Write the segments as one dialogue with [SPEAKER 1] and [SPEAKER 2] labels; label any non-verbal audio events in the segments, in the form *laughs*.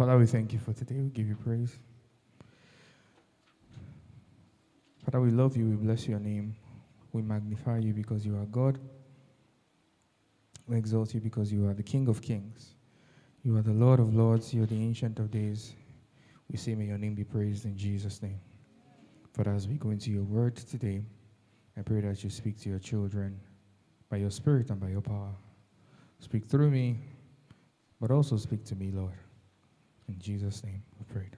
[SPEAKER 1] Father, we thank you for today. We give you praise. Father, we love you. We bless your name. We magnify you because you are God. We exalt you because you are the King of kings. You are the Lord of lords. You are the Ancient of days. We say, may your name be praised in Jesus' name. Father, as we go into your word today, I pray that you speak to your children by your spirit and by your power. Speak through me, but also speak to me, Lord. In Jesus' name, we prayed.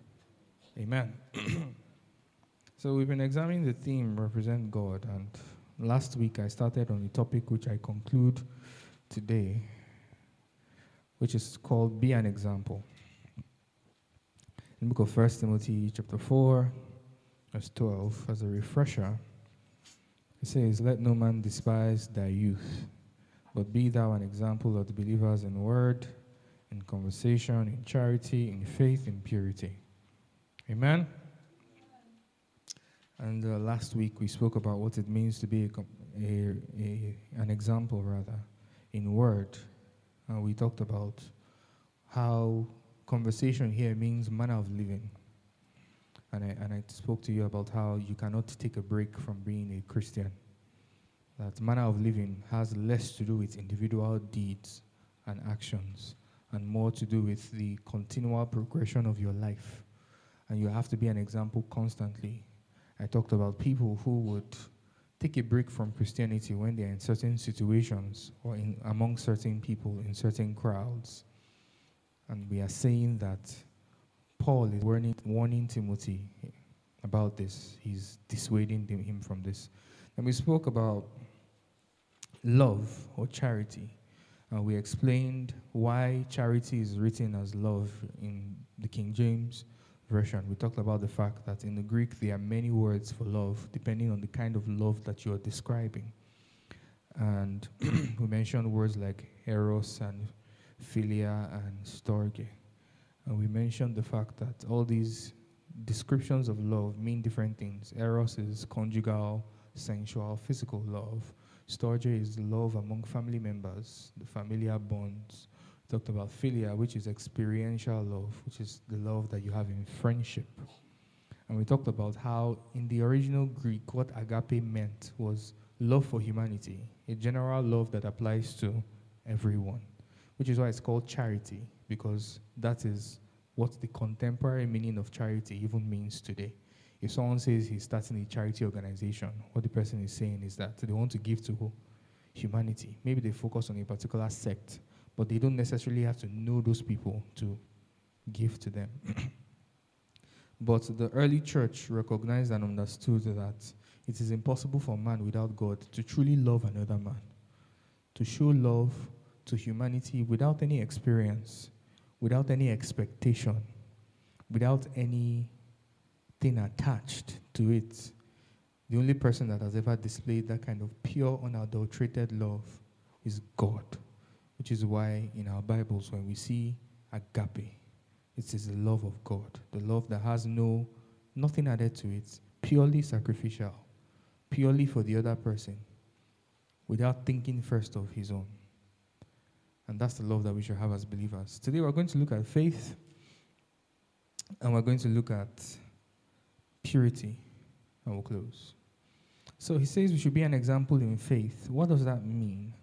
[SPEAKER 1] Amen. *clears throat* so we've been examining the theme represent God, and last week I started on the topic which I conclude today, which is called Be an Example. In the book of 1 Timothy chapter 4, verse 12, as a refresher, it says, Let no man despise thy youth, but be thou an example of the believers in word, in conversation, in charity, in faith, in purity. Amen? And uh, last week we spoke about what it means to be a, a, a, an example, rather, in word. And we talked about how conversation here means manner of living. And I, and I spoke to you about how you cannot take a break from being a Christian. That manner of living has less to do with individual deeds and actions and more to do with the continual progression of your life. And you have to be an example constantly. I talked about people who would take a break from Christianity when they're in certain situations or in, among certain people in certain crowds. And we are saying that Paul is warning, warning Timothy about this. He's dissuading him from this. And we spoke about love or charity. Uh, we explained why charity is written as love in the King James Version. We talked about the fact that in the Greek there are many words for love, depending on the kind of love that you are describing. And *clears throat* we mentioned words like eros and philia and storge. And we mentioned the fact that all these descriptions of love mean different things. Eros is conjugal, sensual, physical love. Storge is love among family members, the familiar bonds. We talked about philia, which is experiential love, which is the love that you have in friendship. And we talked about how, in the original Greek, what agape meant was love for humanity, a general love that applies to everyone, which is why it's called charity, because that is what the contemporary meaning of charity even means today. If someone says he's starting a charity organization, what the person is saying is that they want to give to humanity. Maybe they focus on a particular sect, but they don't necessarily have to know those people to give to them. *clears throat* but the early church recognized and understood that it is impossible for man without God to truly love another man, to show love to humanity without any experience, without any expectation, without any thing attached to it. The only person that has ever displayed that kind of pure, unadulterated love is God, which is why in our Bibles, when we see agape, it is the love of God, the love that has no nothing added to it, purely sacrificial, purely for the other person, without thinking first of his own. And that's the love that we should have as believers. Today we're going to look at faith, and we're going to look at purity. And we'll close. So he says we should be an example in faith. What does that mean?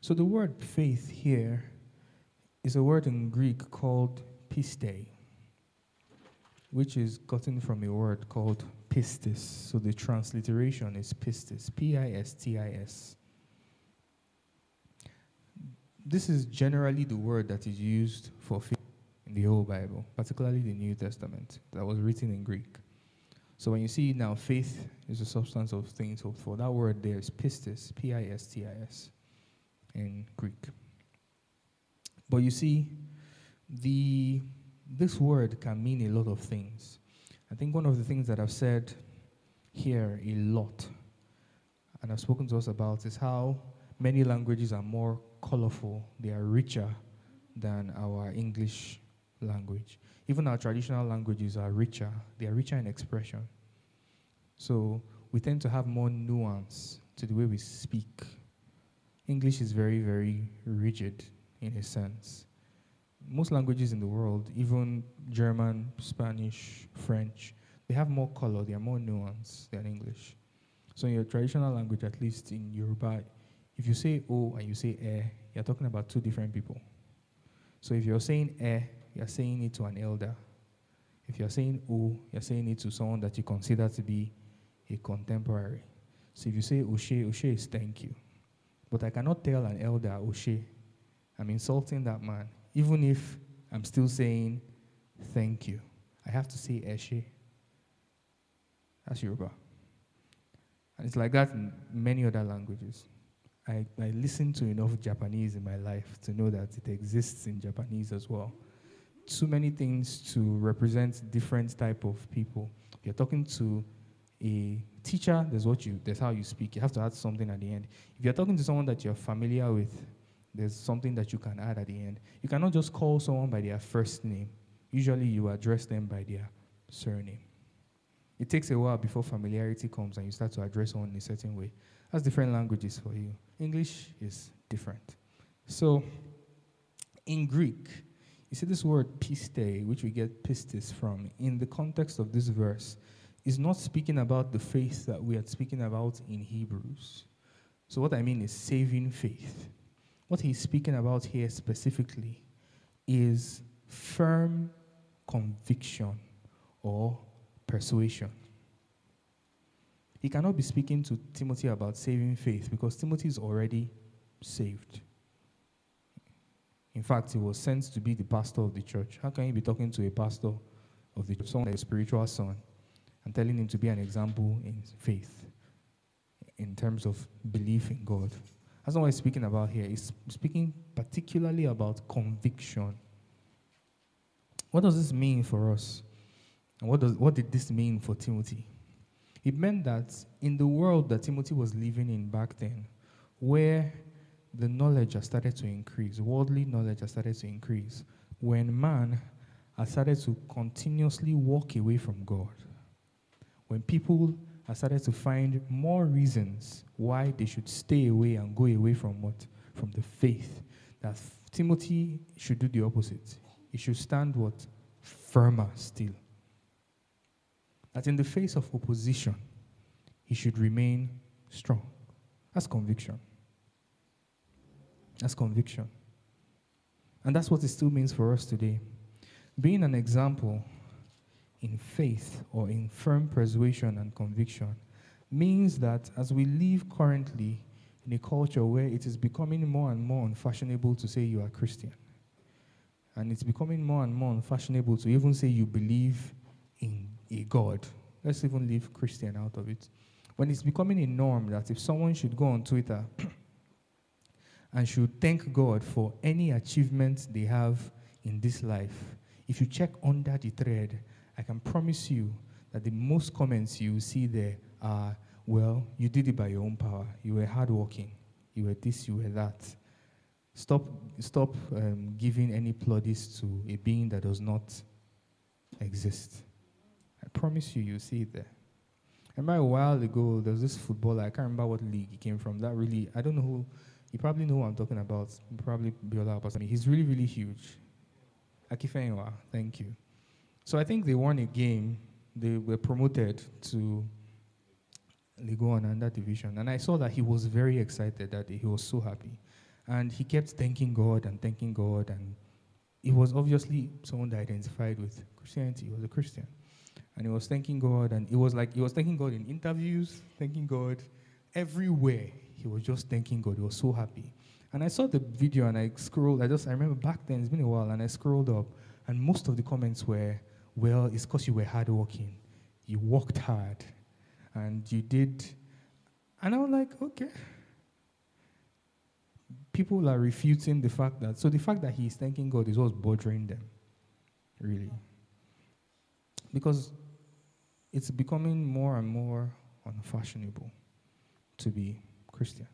[SPEAKER 1] So the word faith here is a word in Greek called piste, which is gotten from a word called pistis. So the transliteration is pistis, P I S T I S. This is generally the word that is used for faith in the whole Bible, particularly the New Testament, that was written in Greek. So when you see now faith is the substance of things hoped for, that word there is pistis, P I S T I S, in Greek. But you see, the this word can mean a lot of things. I think one of the things that I've said here a lot, and I've spoken to us about, is how many languages are more colorful, they are richer than our English language. Even our traditional languages are richer, they are richer in expression. So we tend to have more nuance to the way we speak. English is very, very rigid in a sense. most languages in the world, even German, Spanish, French, they have more color, they are more nuanced than English. So in your traditional language, at least in Yoruba, if you say O and you say eh, you're talking about two different people. So if you're saying eh, you're saying it to an elder. If you're saying O, you're saying it to someone that you consider to be a contemporary. So if you say Oshe, Oshe is thank you. But I cannot tell an elder Oshe. I'm insulting that man, even if I'm still saying thank you. I have to say Eshe. That's Yoruba. And it's like that in many other languages. I, I listen to enough Japanese in my life to know that it exists in Japanese as well. Too many things to represent different type of people. If you're talking to a teacher, there's what you there's how you speak. You have to add something at the end. If you're talking to someone that you're familiar with, there's something that you can add at the end. You cannot just call someone by their first name. Usually you address them by their surname. It takes a while before familiarity comes and you start to address someone in a certain way. That's different languages for you. English is different. So, in Greek, you see this word piste, which we get pistis from, in the context of this verse, is not speaking about the faith that we are speaking about in Hebrews. So, what I mean is saving faith. What he's speaking about here specifically is firm conviction or persuasion. He cannot be speaking to Timothy about saving faith because Timothy is already saved. In fact, he was sent to be the pastor of the church. How can he be talking to a pastor of the church, someone a spiritual son, and telling him to be an example in faith, in terms of belief in God? That's not what he's speaking about here. He's speaking particularly about conviction. What does this mean for us? And what, does, what did this mean for Timothy? It meant that in the world that Timothy was living in back then, where the knowledge has started to increase, worldly knowledge has started to increase, when man has started to continuously walk away from God, when people have started to find more reasons why they should stay away and go away from what? From the faith, that Timothy should do the opposite. He should stand what? Firmer still that in the face of opposition, he should remain strong. That's conviction. That's conviction. And that's what it still means for us today. Being an example in faith or in firm persuasion and conviction means that as we live currently in a culture where it is becoming more and more unfashionable to say you are Christian, and it's becoming more and more unfashionable to even say you believe in a God. Let's even leave Christian out of it. When it's becoming a norm that if someone should go on Twitter and should thank God for any achievements they have in this life, if you check under the thread, I can promise you that the most comments you see there are, well, you did it by your own power. You were hardworking. You were this, you were that. Stop, stop um, giving any plaudits to a being that does not exist. I promise you, you'll see it there. I remember a while ago, there was this footballer, I can't remember what league he came from. That really, I don't know who, you probably know who I'm talking about. Probably Biola Abasami. He's really, really huge. Akinfenwa, thank you. So I think they won a game. They were promoted to League 1 and that division. And I saw that he was very excited that day. He was so happy. And he kept thanking God and thanking God. And he was obviously someone that identified with Christianity. He was a Christian and he was thanking God, and it was like he was thanking God in interviews, thanking God everywhere. He was just thanking God. He was so happy. And I saw the video and I scrolled. I just I remember back then, it's been a while, and I scrolled up, and most of the comments were, Well, it's because you were hardworking. You worked hard. And you did. And I was like, okay. People are refuting the fact that so the fact that he's thanking God is what's bothering them. Really. Because it's becoming more and more unfashionable to be Christian.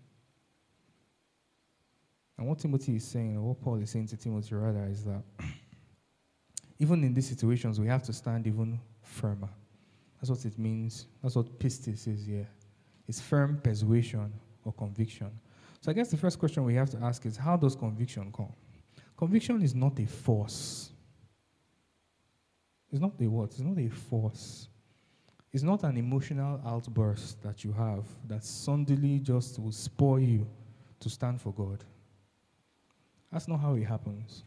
[SPEAKER 1] And what Timothy is saying, or what Paul is saying to Timothy rather, is that *clears throat* even in these situations, we have to stand even firmer. That's what it means. That's what pistis is here. It's firm persuasion or conviction. So I guess the first question we have to ask is how does conviction come? Conviction is not a force. It's not a what? It's not a force. It's not an emotional outburst that you have that suddenly just will spur you to stand for God. That's not how it happens.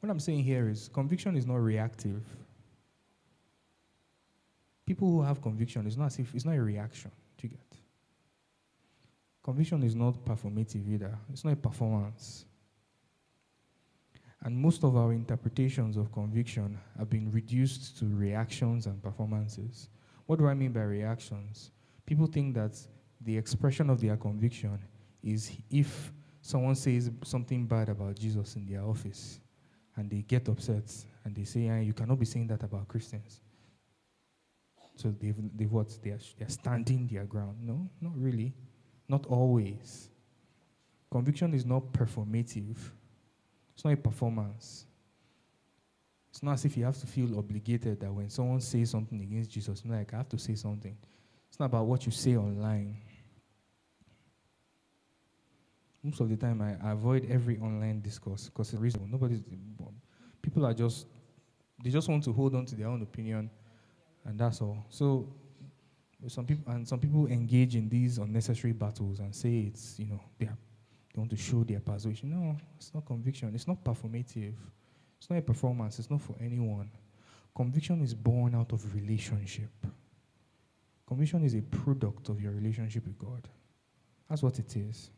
[SPEAKER 1] What I'm saying here is conviction is not reactive. People who have conviction, it's not as if it's not a reaction. Do you get? Conviction is not performative either. It's not a performance. And most of our interpretations of conviction have been reduced to reactions and performances. What do I mean by reactions? People think that the expression of their conviction is if someone says something bad about Jesus in their office and they get upset and they say, You cannot be saying that about Christians. So they've, they've what? They're, they're standing their ground. No, not really. Not always. Conviction is not performative it's not a performance. It's not as if you have to feel obligated that when someone says something against Jesus, you like, I have to say something. It's not about what you say online. Most of the time, I avoid every online discourse because it's reasonable. Nobody's, people are just, they just want to hold on to their own opinion, and that's all. So, some people, and some people engage in these unnecessary battles and say it's, you know, they are they want to show their persuasion. No, it's not conviction. It's not performative. It's not a performance. It's not for anyone. Conviction is born out of relationship. Conviction is a product of your relationship with God. That's what it is.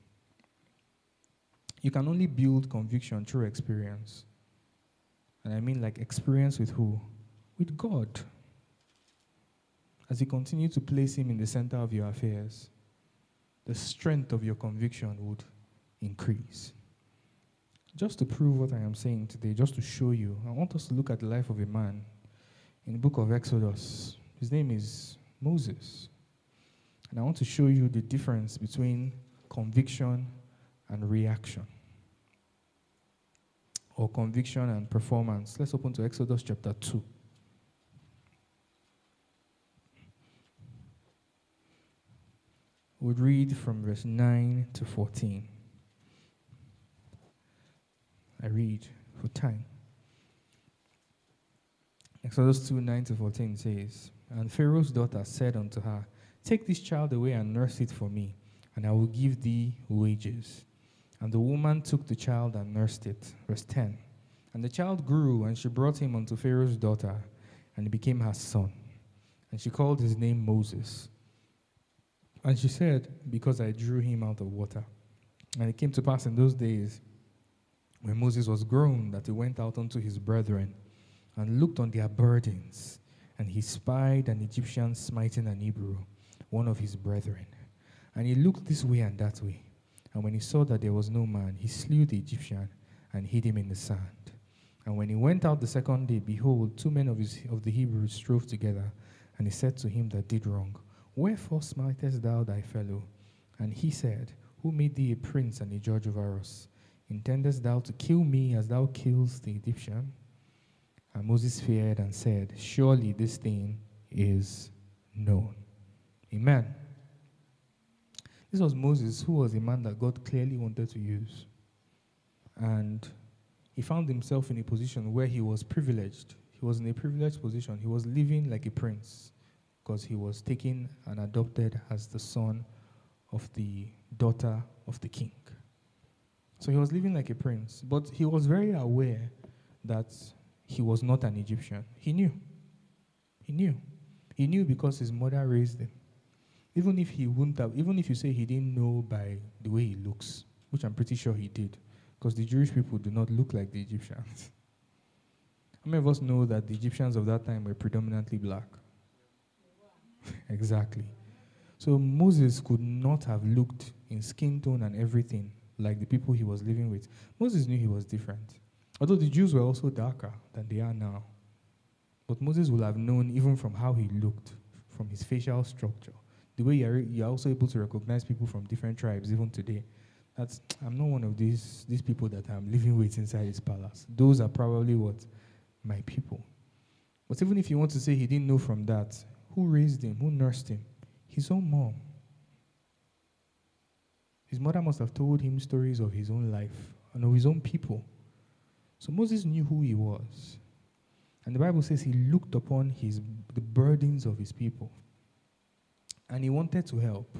[SPEAKER 1] You can only build conviction through experience. And I mean, like, experience with who? With God. As you continue to place Him in the center of your affairs, the strength of your conviction would increase. Just to prove what I am saying today, just to show you, I want us to look at the life of a man in the book of Exodus. His name is Moses. And I want to show you the difference between conviction and reaction, or conviction and performance. Let's open to Exodus chapter 2. We'll read from verse 9 to 14. I read for time. Exodus 2 9 to 14 says, And Pharaoh's daughter said unto her, Take this child away and nurse it for me, and I will give thee wages. And the woman took the child and nursed it. Verse 10. And the child grew, and she brought him unto Pharaoh's daughter, and he became her son. And she called his name Moses. And she said, Because I drew him out of water. And it came to pass in those days when Moses was grown, that he went out unto his brethren and looked on their burdens, and he spied an Egyptian smiting an Hebrew, one of his brethren. And he looked this way and that way. And when he saw that there was no man, he slew the Egyptian and hid him in the sand. And when he went out the second day, behold, two men of, his, of the Hebrews strove together. And he said to him that did wrong, Wherefore smitest thou thy fellow? And he said, Who made thee a prince and a judge over us? Intendest thou to kill me as thou killest the Egyptian? And Moses feared and said, Surely this thing is known. Amen. This was Moses, who was a man that God clearly wanted to use. And he found himself in a position where he was privileged. He was in a privileged position. He was living like a prince because he was taken and adopted as the son of the daughter of the king. So he was living like a prince, but he was very aware that he was not an Egyptian. He knew. He knew. He knew because his mother raised him. Even if he wouldn't have, even if you say he didn't know by the way he looks, which I'm pretty sure he did, because the Jewish people do not look like the Egyptians. *laughs* How many of us know that the Egyptians of that time were predominantly black? *laughs* exactly. So Moses could not have looked in skin tone and everything like the people he was living with. Moses knew he was different. Although the Jews were also darker than they are now. But Moses would have known, even from how he looked, from his facial structure, the way you're, you're also able to recognize people from different tribes, even today. That's, I'm not one of these, these people that I'm living with inside his palace. Those are probably what? My people. But even if you want to say he didn't know from that, who raised him? Who nursed him? His own mom. His mother must have told him stories of his own life and of his own people. So Moses knew who he was. And the Bible says he looked upon his, the burdens of his people. And he wanted to help.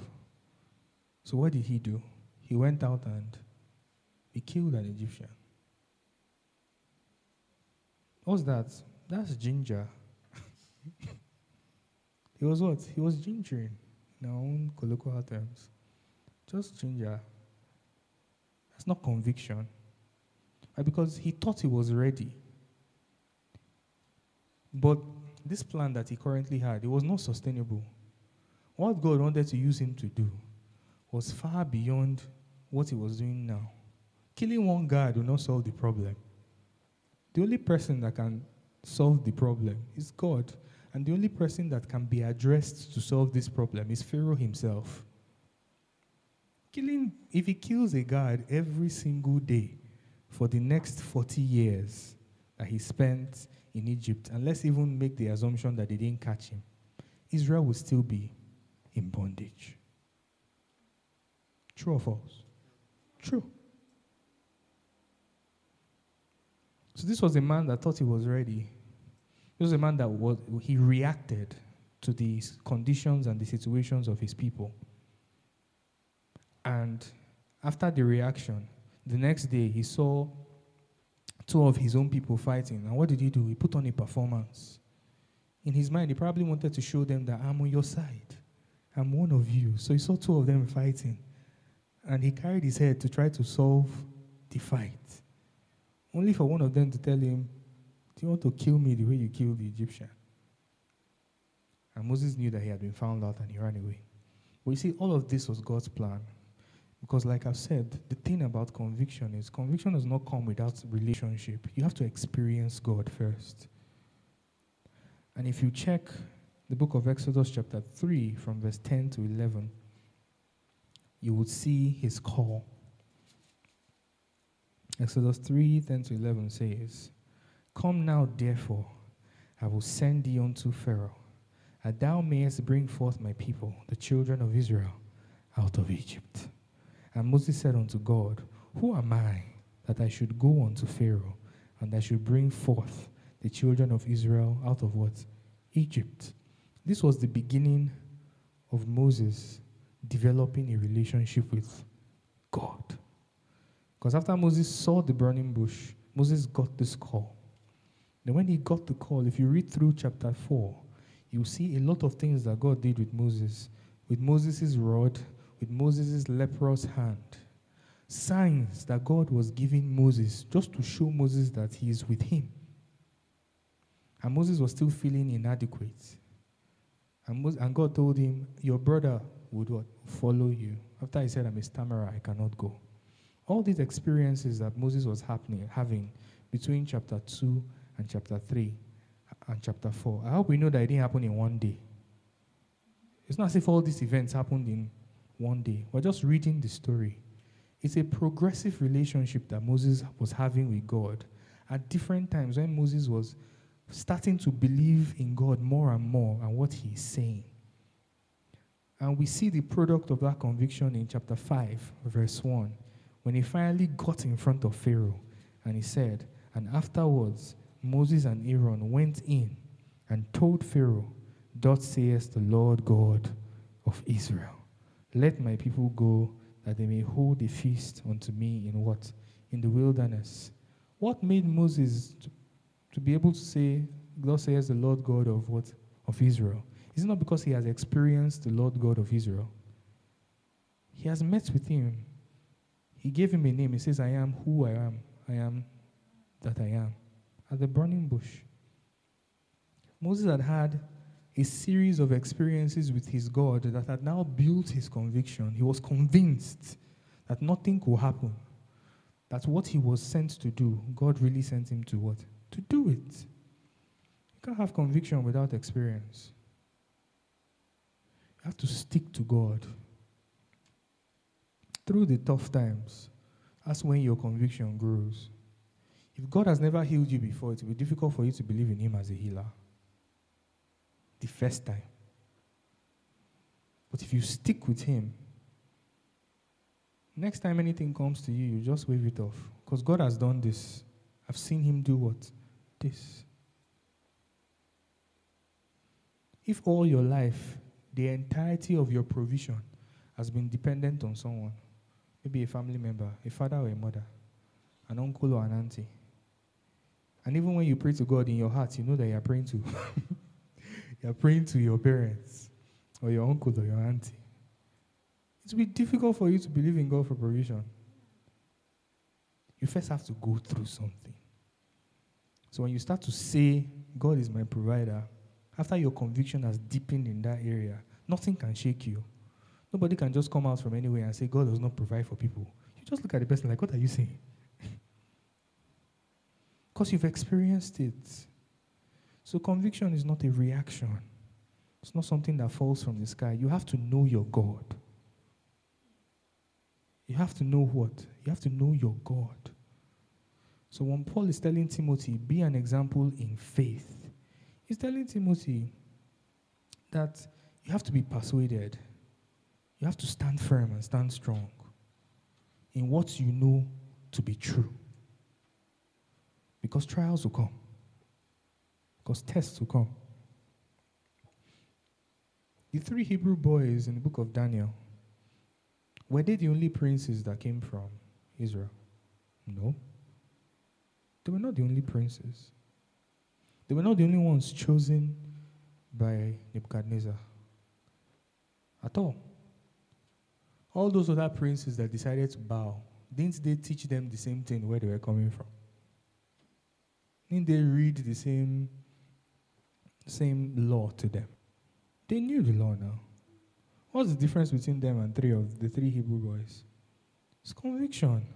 [SPEAKER 1] So what did he do? He went out and he killed an Egyptian. What's that? That's ginger. *laughs* he was what? He was gingering in our own colloquial terms. Just ginger. That's not conviction. Because he thought he was ready. But this plan that he currently had, it was not sustainable. What God wanted to use him to do was far beyond what he was doing now. Killing one guy will not solve the problem. The only person that can solve the problem is God. And the only person that can be addressed to solve this problem is Pharaoh himself. Killing, if he kills a guard every single day for the next 40 years that he spent in Egypt, and let's even make the assumption that they didn't catch him, Israel will still be in bondage. True or false? True. So this was a man that thought he was ready. This was a man that was, he reacted to the conditions and the situations of his people. And after the reaction, the next day he saw two of his own people fighting. And what did he do? He put on a performance. In his mind, he probably wanted to show them that I'm on your side. I'm one of you. So he saw two of them fighting. And he carried his head to try to solve the fight. Only for one of them to tell him, Do you want to kill me the way you killed the Egyptian? And Moses knew that he had been found out and he ran away. But you see, all of this was God's plan. Because, like I've said, the thing about conviction is conviction does not come without relationship. You have to experience God first. And if you check the book of Exodus, chapter 3, from verse 10 to 11, you would see his call. Exodus 3 10 to 11 says, Come now, therefore, I will send thee unto Pharaoh, that thou mayest bring forth my people, the children of Israel, out of Egypt. And Moses said unto God, Who am I that I should go unto Pharaoh, and I should bring forth the children of Israel out of what? Egypt. This was the beginning of Moses developing a relationship with God. Because after Moses saw the burning bush, Moses got this call. Then, when he got the call, if you read through chapter 4, you see a lot of things that God did with Moses. With Moses' rod, with Moses' leprous hand. Signs that God was giving Moses just to show Moses that he is with him. And Moses was still feeling inadequate. And, Moses, and God told him, Your brother would what? Follow you. After he said, I'm a stammerer, I cannot go. All these experiences that Moses was happening, having between chapter 2 and chapter 3 and chapter 4, I hope we know that it didn't happen in one day. It's not as if all these events happened in one day. We're just reading the story. It's a progressive relationship that Moses was having with God at different times when Moses was starting to believe in God more and more and what he's saying. And we see the product of that conviction in chapter 5, verse 1 when he finally got in front of Pharaoh and he said, And afterwards Moses and Aaron went in and told Pharaoh, Thus says the Lord God of Israel, Let my people go that they may hold a feast unto me in what? In the wilderness. What made Moses to, to be able to say, Thus says the Lord God of what? Of Israel. Is it not because he has experienced the Lord God of Israel? He has met with him he gave him a name. He says, I am who I am. I am that I am. At the burning bush. Moses had had a series of experiences with his God that had now built his conviction. He was convinced that nothing could happen. That what he was sent to do, God really sent him to what? To do it. You can't have conviction without experience. You have to stick to God through the tough times, that's when your conviction grows. If God has never healed you before, it will be difficult for you to believe in Him as a healer. The first time. But if you stick with Him, next time anything comes to you, you just wave it off. Because God has done this. I've seen Him do what? This. If all your life, the entirety of your provision has been dependent on someone, maybe a family member, a father or a mother, an uncle or an auntie, and even when you pray to God in your heart, you know that you're praying to *laughs* you're praying to your parents or your uncle or your auntie. It will be difficult for you to believe in God for provision. You first have to go through something. So when you start to say, God is my provider, after your conviction has deepened in that area, nothing can shake you. Nobody can just come out from anywhere and say, God does not provide for people. You just look at the person like, what are you saying? *laughs* Because you've experienced it. So conviction is not a reaction. It's not something that falls from the sky. You have to know your God. You have to know what? You have to know your God. So when Paul is telling Timothy, be an example in faith, he's telling Timothy that you have to be persuaded. You have to stand firm and stand strong in what you know to be true. Because trials will come, because tests will come. The three Hebrew boys in the book of Daniel, were they the only princes that came from Israel? No. They were not the only princes. They were not the only ones chosen by Nebuchadnezzar at all. All those other princes that decided to bow, didn't they teach them the same thing where they were coming from? Didn't they read the same, same law to them? They knew the law now. What's the difference between them and three of the three Hebrew boys? It's conviction.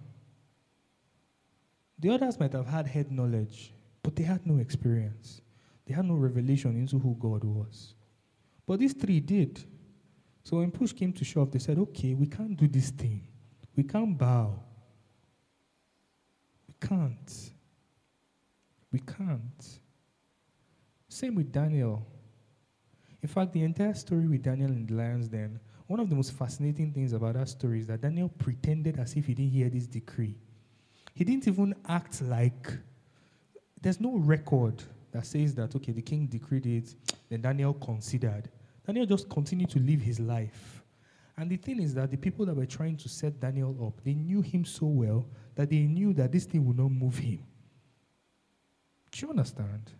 [SPEAKER 1] The others might have had head knowledge, but they had no experience. They had no revelation into who God was. But these three did. So when push came to shove, they said, okay, we can't do this thing. We can't bow. We can't. We can't. Same with Daniel. In fact, the entire story with Daniel in the lion's den, one of the most fascinating things about that story is that Daniel pretended as if he didn't hear this decree. He didn't even act like there's no record that says that, okay, the king decreed it, then Daniel considered. Daniel just continued to live his life. And the thing is that the people that were trying to set Daniel up, they knew him so well that they knew that this thing would not move him. Do you understand?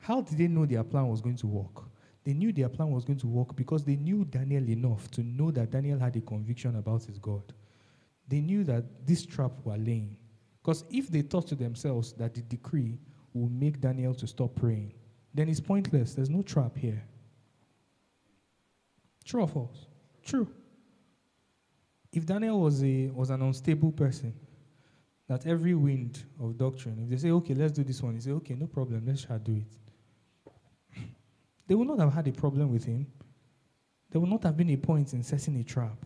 [SPEAKER 1] How did they know their plan was going to work? They knew their plan was going to work because they knew Daniel enough to know that Daniel had a conviction about his God they knew that this trap were laying. Because if they thought to themselves that the decree will make Daniel to stop praying, then it's pointless. There's no trap here. True or false? True. If Daniel was a was an unstable person, that every wind of doctrine, if they say, okay, let's do this one, he say, okay, no problem, let's do it. They would not have had a problem with him. There would not have been a point in setting a trap.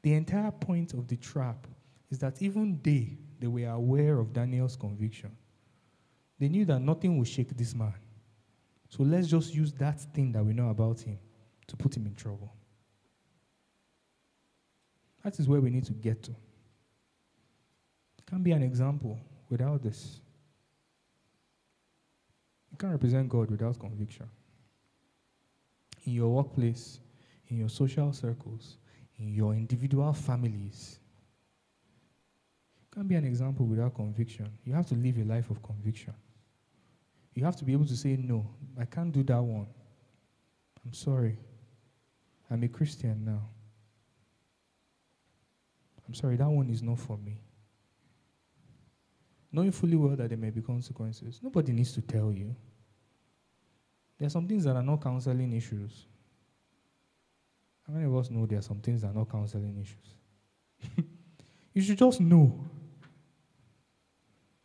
[SPEAKER 1] The entire point of the trap is that even they, they were aware of Daniel's conviction. They knew that nothing would shake this man. So let's just use that thing that we know about him to put him in trouble. That is where we need to get to. It can't be an example without this. You can't represent God without conviction. In your workplace, in your social circles, in your individual families. You can't be an example without conviction. You have to live a life of conviction. You have to be able to say, No, I can't do that one. I'm sorry. I'm a Christian now. I'm sorry, that one is not for me. Knowing fully well that there may be consequences. Nobody needs to tell you. There are some things that are not counseling issues. How many of us know there are some things that are not counseling issues? *laughs* you should just know.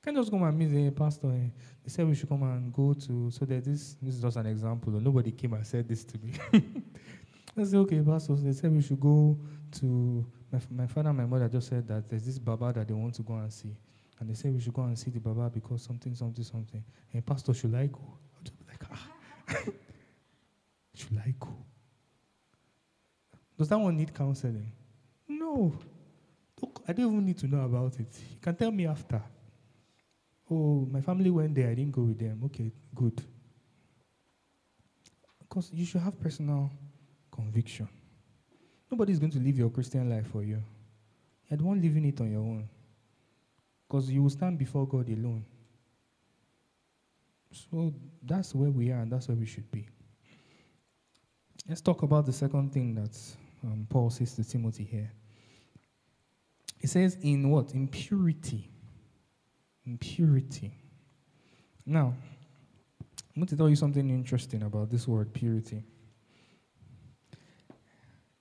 [SPEAKER 1] Can't just come and meet the pastor. Eh? They said we should come and go to. So that this this is just an example. Nobody came and said this to me. *laughs* I said, okay, pastor. They said we should go to. My, my father and my mother just said that there's this Baba that they want to go and see. And they said we should go and see the Baba because something, something, something. And pastor, should I go? I'll just be like, *laughs* should I go? Does that one need counseling? No. Look, I don't even need to know about it. You can tell me after. Oh, my family went there, I didn't go with them. Okay, good. Because you should have personal conviction. Nobody's going to live your Christian life for you. You're the one living it on your own. Because you will stand before God alone. So that's where we are, and that's where we should be. Let's talk about the second thing that um, Paul says to Timothy here. He says, in what? In purity. In purity. Now, I'm going to tell you something interesting about this word purity.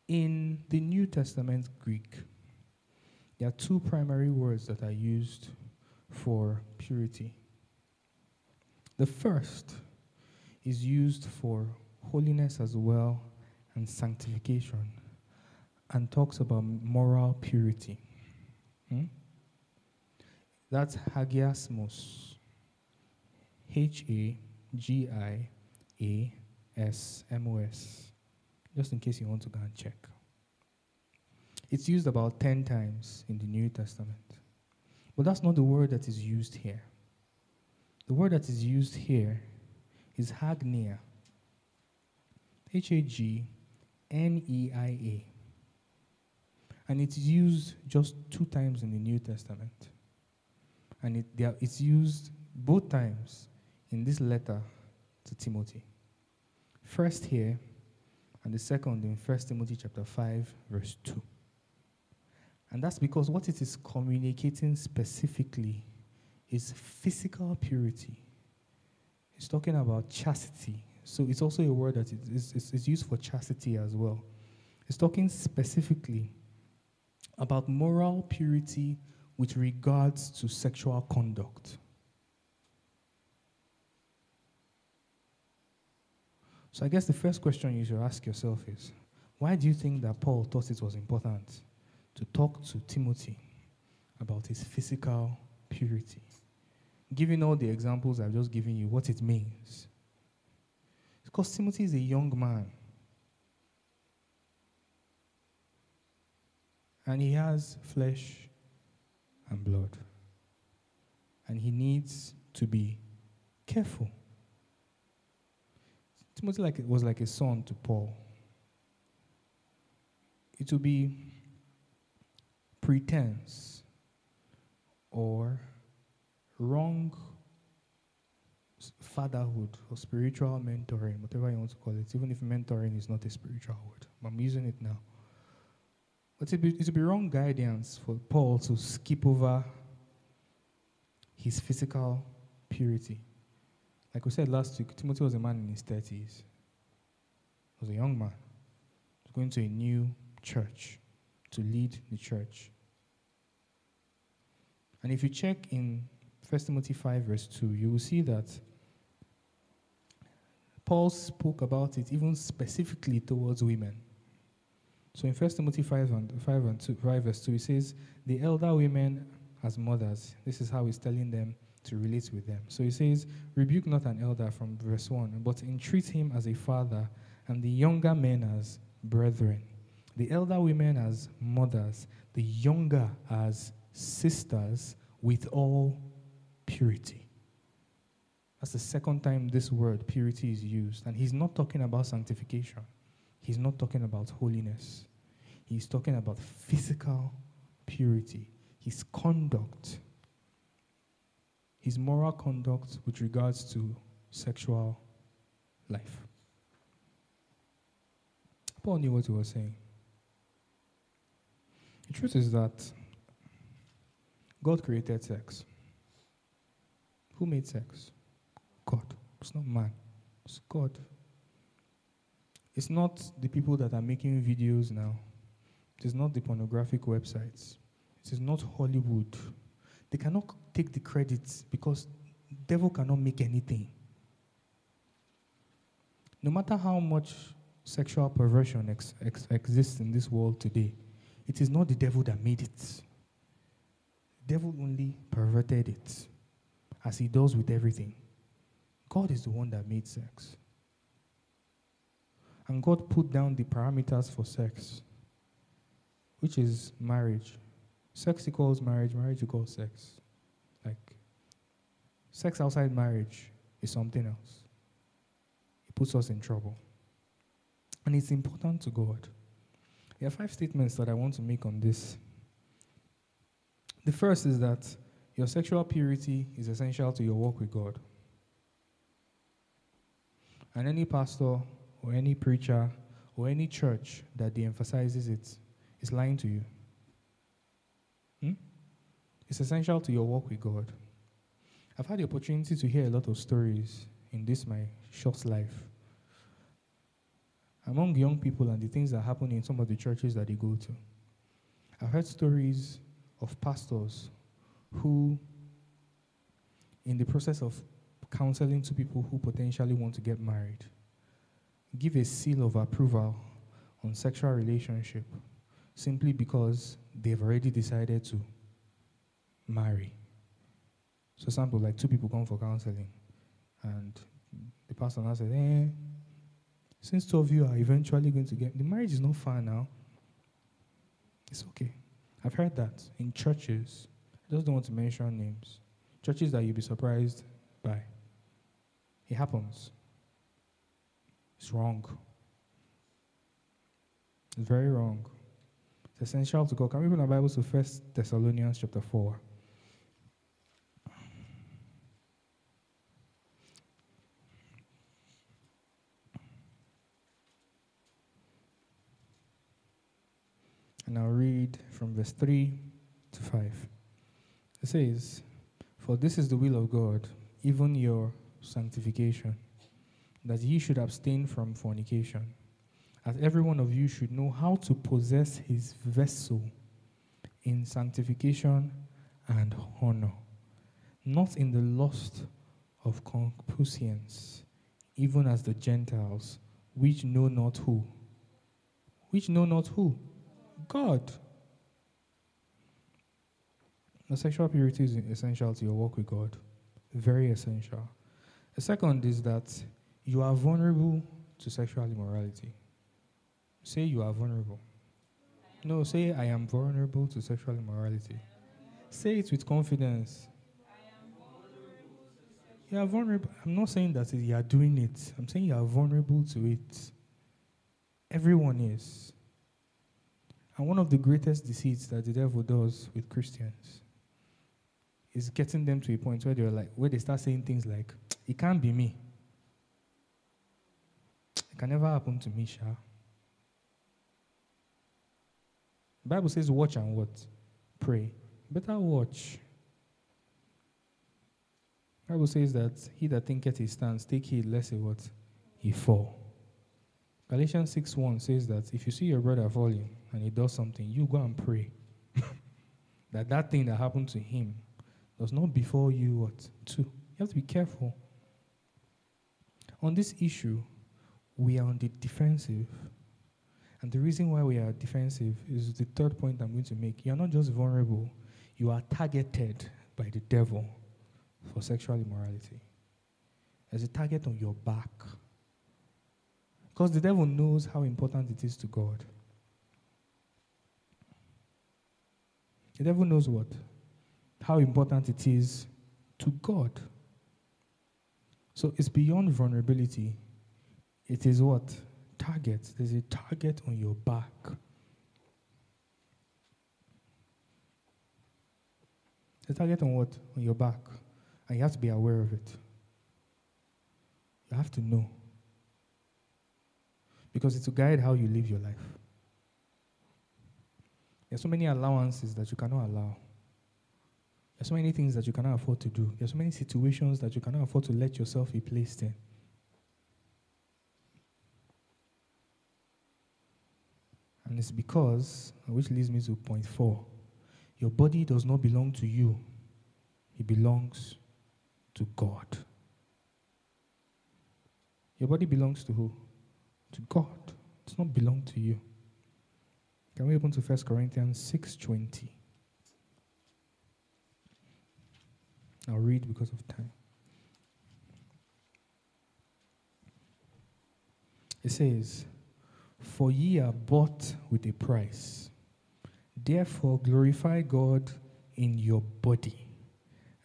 [SPEAKER 1] In the New Testament Greek, there are two primary words that are used for purity. The first is used for holiness as well and sanctification and talks about moral purity. Hmm? That's hagiasmos. H A G I A S M O S. Just in case you want to go and check. It's used about 10 times in the New Testament. But that's not the word that is used here. The word that is used here is hagneia. H A G N E I A. And it's used just two times in the New Testament. And it, are, it's used both times in this letter to Timothy. First here, and the second in 1 Timothy chapter 5, verse 2. And that's because what it is communicating specifically is physical purity. It's talking about chastity. So it's also a word that is, is, is used for chastity as well. It's talking specifically about moral purity with regards to sexual conduct. So I guess the first question you should ask yourself is why do you think that Paul thought it was important to talk to Timothy about his physical purity. Given all the examples I've just given you, what it means. Because Timothy is a young man. And he has flesh and blood. And he needs to be careful. Timothy like, it was like a son to Paul. It would be pretense or wrong fatherhood or spiritual mentoring, whatever you want to call it, even if mentoring is not a spiritual word. I'm using it now. But it would be, be wrong guidance for Paul to skip over his physical purity. Like we said last week, Timothy was a man in his 30s. He was a young man. Was going to a new church to lead the church. And if you check in 1 Timothy 5, verse 2, you will see that Paul spoke about it even specifically towards women. So in 1 Timothy 5, and, 5, and 2, 5 verse 2, he says, The elder women as mothers. This is how he's telling them to relate with them. So he says, Rebuke not an elder from verse 1, but entreat him as a father, and the younger men as brethren, the elder women as mothers, the younger as sisters with all purity. That's the second time this word purity is used. And he's not talking about sanctification, he's not talking about holiness. He's talking about physical purity, his conduct, his moral conduct with regards to sexual life. Paul knew what he was saying. The truth is that God created sex. Who made sex? God. It's not man, it's God. It's not the people that are making videos now. It is not the pornographic websites. It is not Hollywood. They cannot take the credit because devil cannot make anything. No matter how much sexual perversion ex- ex- exists in this world today, it is not the devil that made it. The devil only perverted it, as he does with everything. God is the one that made sex. And God put down the parameters for sex, which is marriage, Sex equals marriage, marriage equals sex. Like, sex outside marriage is something else. It puts us in trouble. And it's important to God. There are five statements that I want to make on this. The first is that your sexual purity is essential to your walk with God. And any pastor or any preacher or any church that de-emphasizes it is lying to you. Hmm? It's essential to your walk with God. I've had the opportunity to hear a lot of stories in this my short life among young people and the things that happen in some of the churches that they go to. I've heard stories of pastors who, in the process of counseling to people who potentially want to get married, give a seal of approval on sexual relationship simply because they've already decided to marry. So, sample like two people come for counseling, and the pastor now says, "Eh, since two of you are eventually going to get the marriage is not far now. It's okay." I've heard that in churches. Just don't want to mention names. Churches that you'll be surprised by. It happens. It's wrong. It's very wrong. It's essential to go. Can we open our Bibles to First Thessalonians chapter 4? And I'll read from verse 3 to 5. It says, For this is the will of God, even your sanctification, that ye should abstain from fornication, as every one of you should know how to possess his vessel in sanctification and honor, not in the lust of concupiscence, even as the Gentiles, which know not who. Which know not who? God. The sexual purity is essential to your walk with God. Very essential. The second is that you are vulnerable to sexual immorality. Say you are vulnerable. No, say I am vulnerable to sexual immorality. Say it with confidence. You are vulnerable. I'm not saying that you are doing it. I'm saying you are vulnerable to it. Everyone is. And one of the greatest deceits that the devil does with Christians is getting them to a point where they're like, where they start saying things like, it can't be me. It can never happen to me, Sha. Bible says, watch and what? Pray. Better watch. Bible says that he that thinketh he stands, take heed lest he what? He fall. Galatians 6 1 says that if you see your brother falling and he does something, you go and pray. *laughs* that that thing that happened to him does not befall you what? Too. You have to be careful. On this issue, we are on the defensive. And the reason why we are defensive is the third point I'm going to make. You are not just vulnerable, you are targeted by the devil for sexual immorality. There's a target on your back. Because the devil knows how important it is to God. The devil knows what? How important it is to God. So it's beyond vulnerability. It is what? Target. There's a target on your back. The target on what? On your back. And you have to be aware of it. You have to know. Because it's to guide how you live your life. There's so many allowances that you cannot allow. There's so many things that you cannot afford to do. There's so many situations that you cannot afford to let yourself be placed in. And it's because, which leads me to point four, your body does not belong to you, it belongs to God. Your body belongs to who? To God. It does not belong to you. Can we open to 1 Corinthians 6:20? I'll read because of time. It says, For ye are bought with a price. Therefore, glorify God in your body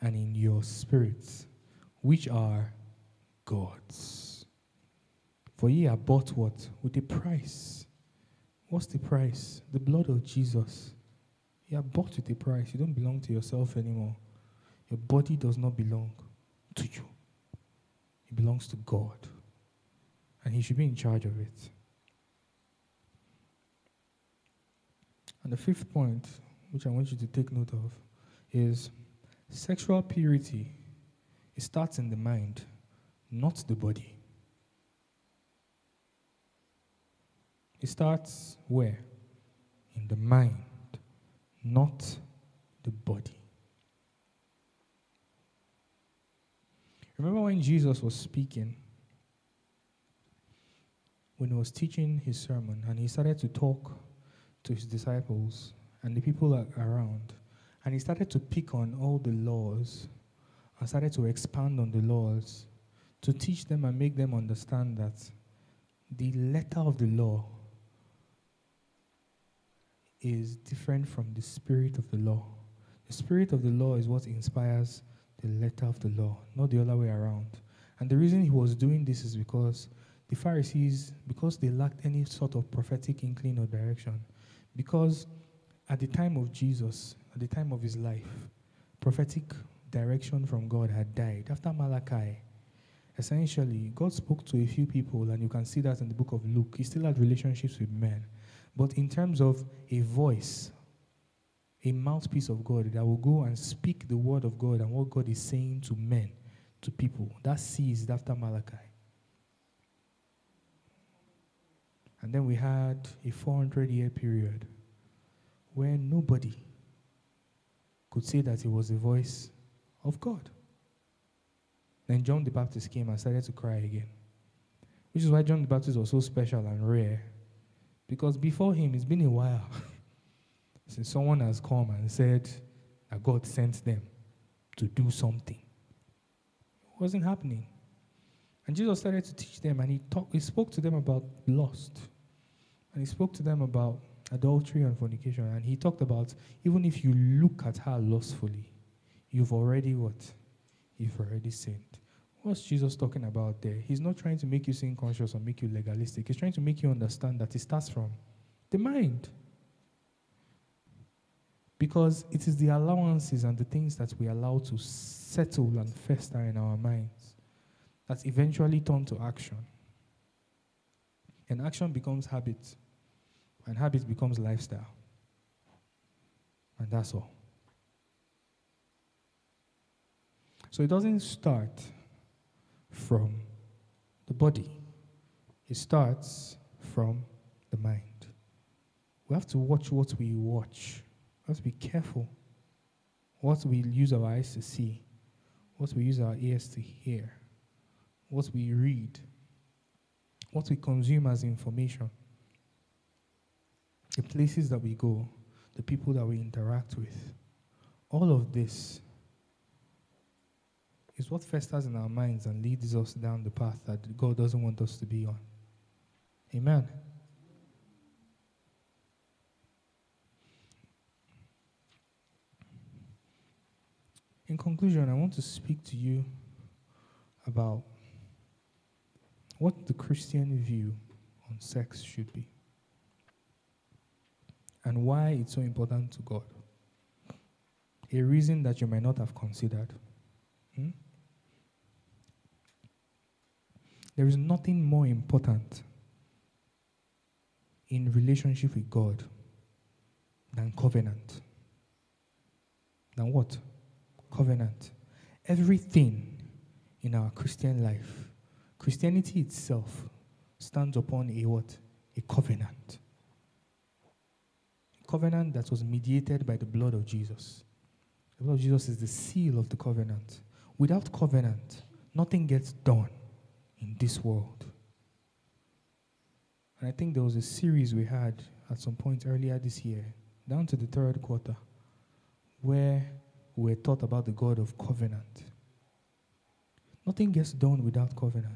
[SPEAKER 1] and in your spirits, which are God's. For ye are bought what? With a price. What's the price? The blood of Jesus. You are bought with a price. You don't belong to yourself anymore. Your body does not belong to you, it belongs to God. And He should be in charge of it. And the fifth point, which I want you to take note of, is sexual purity. It starts in the mind, not the body. It starts where? In the mind, not the body. Remember when Jesus was speaking, when he was teaching his sermon, and he started to talk to his disciples and the people around, and he started to pick on all the laws and started to expand on the laws to teach them and make them understand that the letter of the law is different from the spirit of the law. The spirit of the law is what inspires the letter of the law, not the other way around. And the reason he was doing this is because the Pharisees, because they lacked any sort of prophetic inkling or direction, because at the time of Jesus, at the time of his life, prophetic direction from God had died. After Malachi, essentially, God spoke to a few people, and you can see that in the book of Luke. He still had relationships with men. But in terms of a voice, a mouthpiece of God that will go and speak the word of God and what God is saying to men, to people, that ceased after Malachi. And then we had a 400 year period where nobody could say that it was the voice of God. Then John the Baptist came and started to cry again. Which is why John the Baptist was so special and rare because before him, it's been a while *laughs* since someone has come and said that God sent them to do something. It wasn't happening. And Jesus started to teach them, and he, talk, he spoke to them about lust. And he spoke to them about adultery and fornication. And he talked about even if you look at her lustfully, you've already what? You've already sinned. What's Jesus talking about there? He's not trying to make you sin conscious or make you legalistic. He's trying to make you understand that it starts from the mind. Because it is the allowances and the things that we allow to settle and fester in our minds that eventually turn to action. And action becomes habit, and habit becomes lifestyle. And that's all. So it doesn't start from the body, it starts from the mind. We have to watch what we watch. To be careful what we use our eyes to see, what we use our ears to hear, what we read, what we consume as information, the places that we go, the people that we interact with. All of this is what festers in our minds and leads us down the path that God doesn't want us to be on. Amen. In conclusion, I want to speak to you about what the Christian view on sex should be and why it's so important to God. A reason that you might not have considered. Hmm? There is nothing more important in relationship with God than covenant. Than what? Covenant. Everything in our Christian life, Christianity itself stands upon a what? A covenant. A covenant that was mediated by the blood of Jesus. The blood of Jesus is the seal of the covenant. Without covenant, nothing gets done in this world. And I think there was a series we had at some point earlier this year, down to the third quarter, where we were taught about the God of covenant. Nothing gets done without covenant.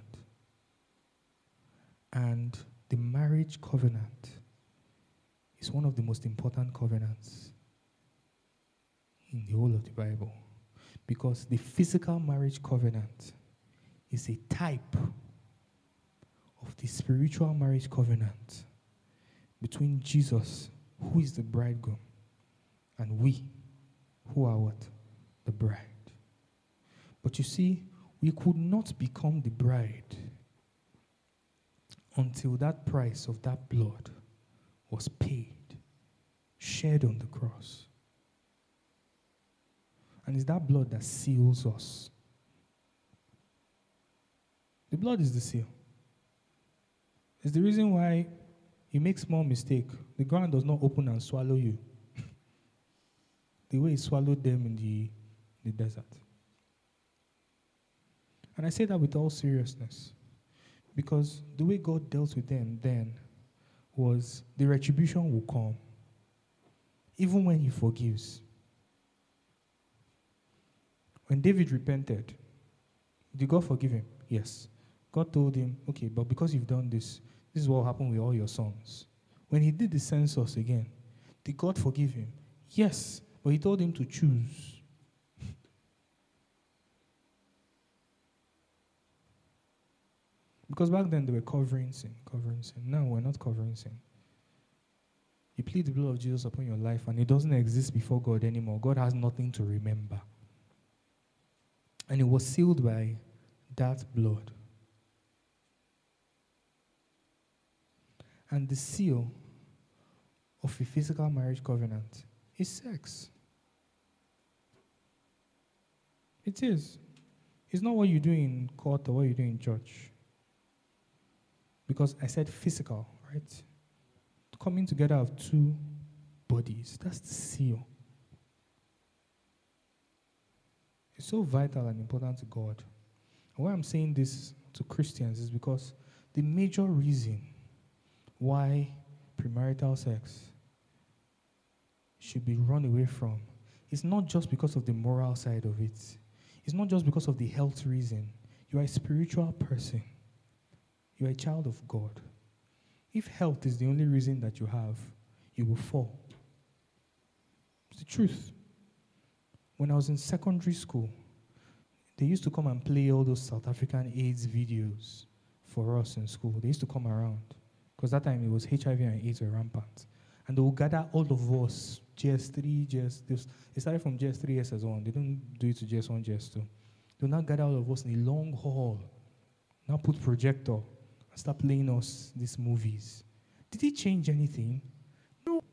[SPEAKER 1] And the marriage covenant is one of the most important covenants in the whole of the Bible. Because the physical marriage covenant is a type of the spiritual marriage covenant between Jesus, who is the bridegroom, and we, who are what? The bride. But you see, we could not become the bride until that price of that blood was paid, shed on the cross. And it's that blood that seals us. The blood is the seal. It's the reason why you make small mistake. The ground does not open and swallow you. The way he swallowed them in the, the desert. And I say that with all seriousness. Because the way God dealt with them then was the retribution will come. Even when He forgives. When David repented, did God forgive him? Yes. God told him, okay, but because you've done this, this is what will happen with all your sons. When he did the census again, did God forgive him? Yes, but he told him to choose. because back then they were covering sin, covering sin. Now we're not covering sin. You plead the blood of Jesus upon your life and it doesn't exist before God anymore. God has nothing to remember. And it was sealed by that blood. And the seal of a physical marriage covenant is sex. It is. It's not what you do in court or what you do in church. Because I said physical, right? Coming together of two bodies. That's the seal. It's so vital and important to God. And why I'm saying this to Christians is because the major reason why premarital sex should be run away from it's not just because of the moral side of it. It's not just because of the health reason. You are a spiritual person. You are a child of God. If health is the only reason that you have, you will fall. It's the truth. When I was in secondary school, they used to come and play all those South African AIDS videos for us in school. They used to come around because that time it was HIV and AIDS were rampant. And they will gather all of us, JS3, JS, they started from JS3, SS1. They don't do it to JS1, JS2. They would now gather all of us in a long hall, now put projector, and start playing us these movies. Did it change anything? No.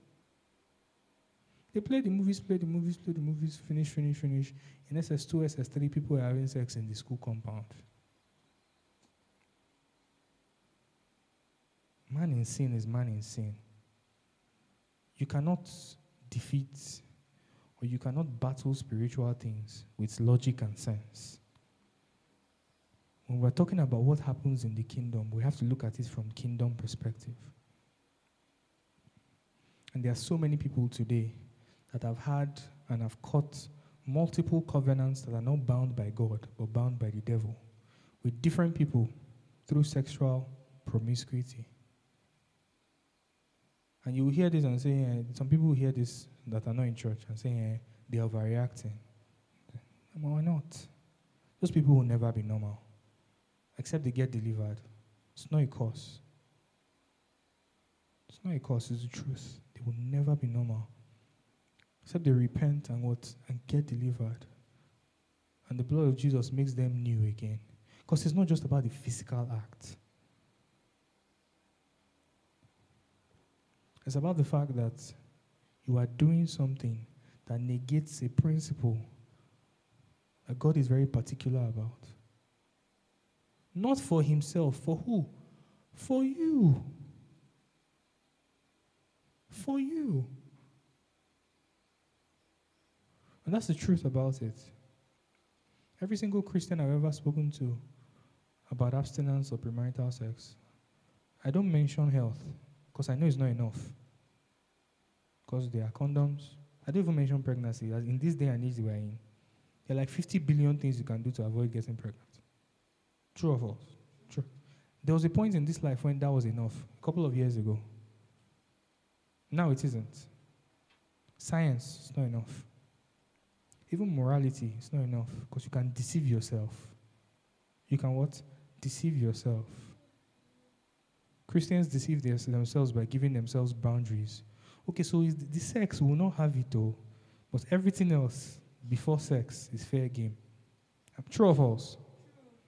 [SPEAKER 1] They play the movies, play the movies, play the movies, finish, finish, finish. In SS2, SS3, people are having sex in the school compound. Man in sin is man in sin. You cannot defeat or you cannot battle spiritual things with logic and sense. When we're talking about what happens in the kingdom, we have to look at it from kingdom perspective. And there are so many people today that have had and have caught multiple covenants that are not bound by God but bound by the devil with different people through sexual promiscuity. And you hear this and say, uh, some people hear this that are not in church and say uh, they are overreacting. Why not? Those people will never be normal, except they get delivered. It's not a cause. It's not a cause, it's the truth. They will never be normal. Except they repent and what? And get delivered. And the blood of Jesus makes them new again. Because it's not just about the physical act. It's about the fact that you are doing something that negates a principle that God is very particular about. Not for himself, for who? For you. For you. And that's the truth about it. Every single Christian I've ever spoken to about abstinence or premarital sex, I don't mention health because I know it's not enough. Because there are condoms. I don't even mention pregnancy. As in this day and age we're in, there are like 50 billion things you can do to avoid getting pregnant. True or false? True. There was a point in this life when that was enough, a couple of years ago. Now it isn't. Science is not enough. Even morality is not enough because you can deceive yourself. You can what? Deceive yourself. Christians deceive themselves by giving themselves boundaries. Okay, so the sex will not have it though, but everything else before sex is fair game. True or false?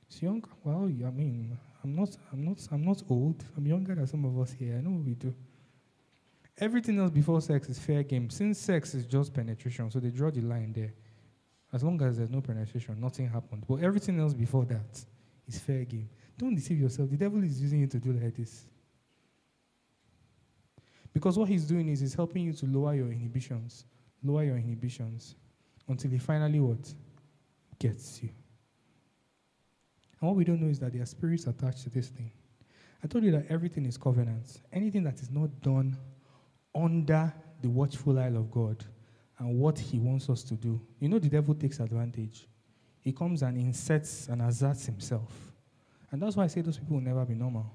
[SPEAKER 1] It's young. Well, I mean, I'm not, I'm not, I'm not old. I'm younger than some of us here. I know what we do. Everything else before sex is fair game. Since sex is just penetration, so they draw the line there. As long as there's no penetration, nothing happened. But everything else before that is fair game. Don't deceive yourself. The devil is using you to do like this. Because what he's doing is he's helping you to lower your inhibitions, lower your inhibitions until he finally what? Gets you. And what we don't know is that there are spirits attached to this thing. I told you that everything is covenants. Anything that is not done under the watchful eye of God and what he wants us to do. You know, the devil takes advantage. He comes and inserts and asserts himself. And that's why I say those people will never be normal.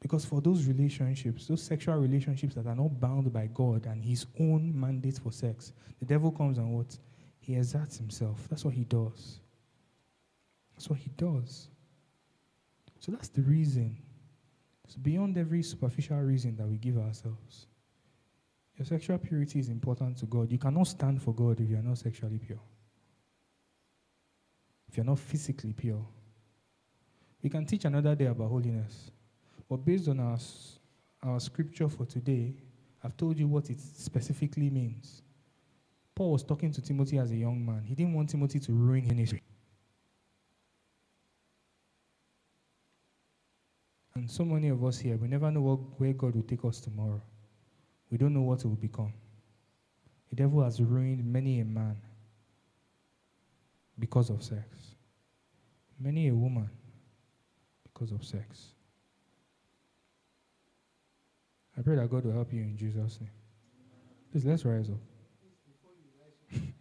[SPEAKER 1] Because for those relationships, those sexual relationships that are not bound by God and his own mandate for sex, the devil comes and what? He exerts himself. That's what he does. That's what he does. So that's the reason. It's beyond every superficial reason that we give ourselves. Your sexual purity is important to God. You cannot stand for God if you are not sexually pure. If you're not physically pure. We can teach another day about holiness. But based on our, our scripture for today, I've told you what it specifically means. Paul was talking to Timothy as a young man. He didn't want Timothy to ruin his. And so many of us here, we never know what, where God will take us tomorrow. We don't know what it will become. The devil has ruined many a man because of sex, many a woman because of sex. I pray that God will help you in Jesus' name. Please, let's rise up. *laughs*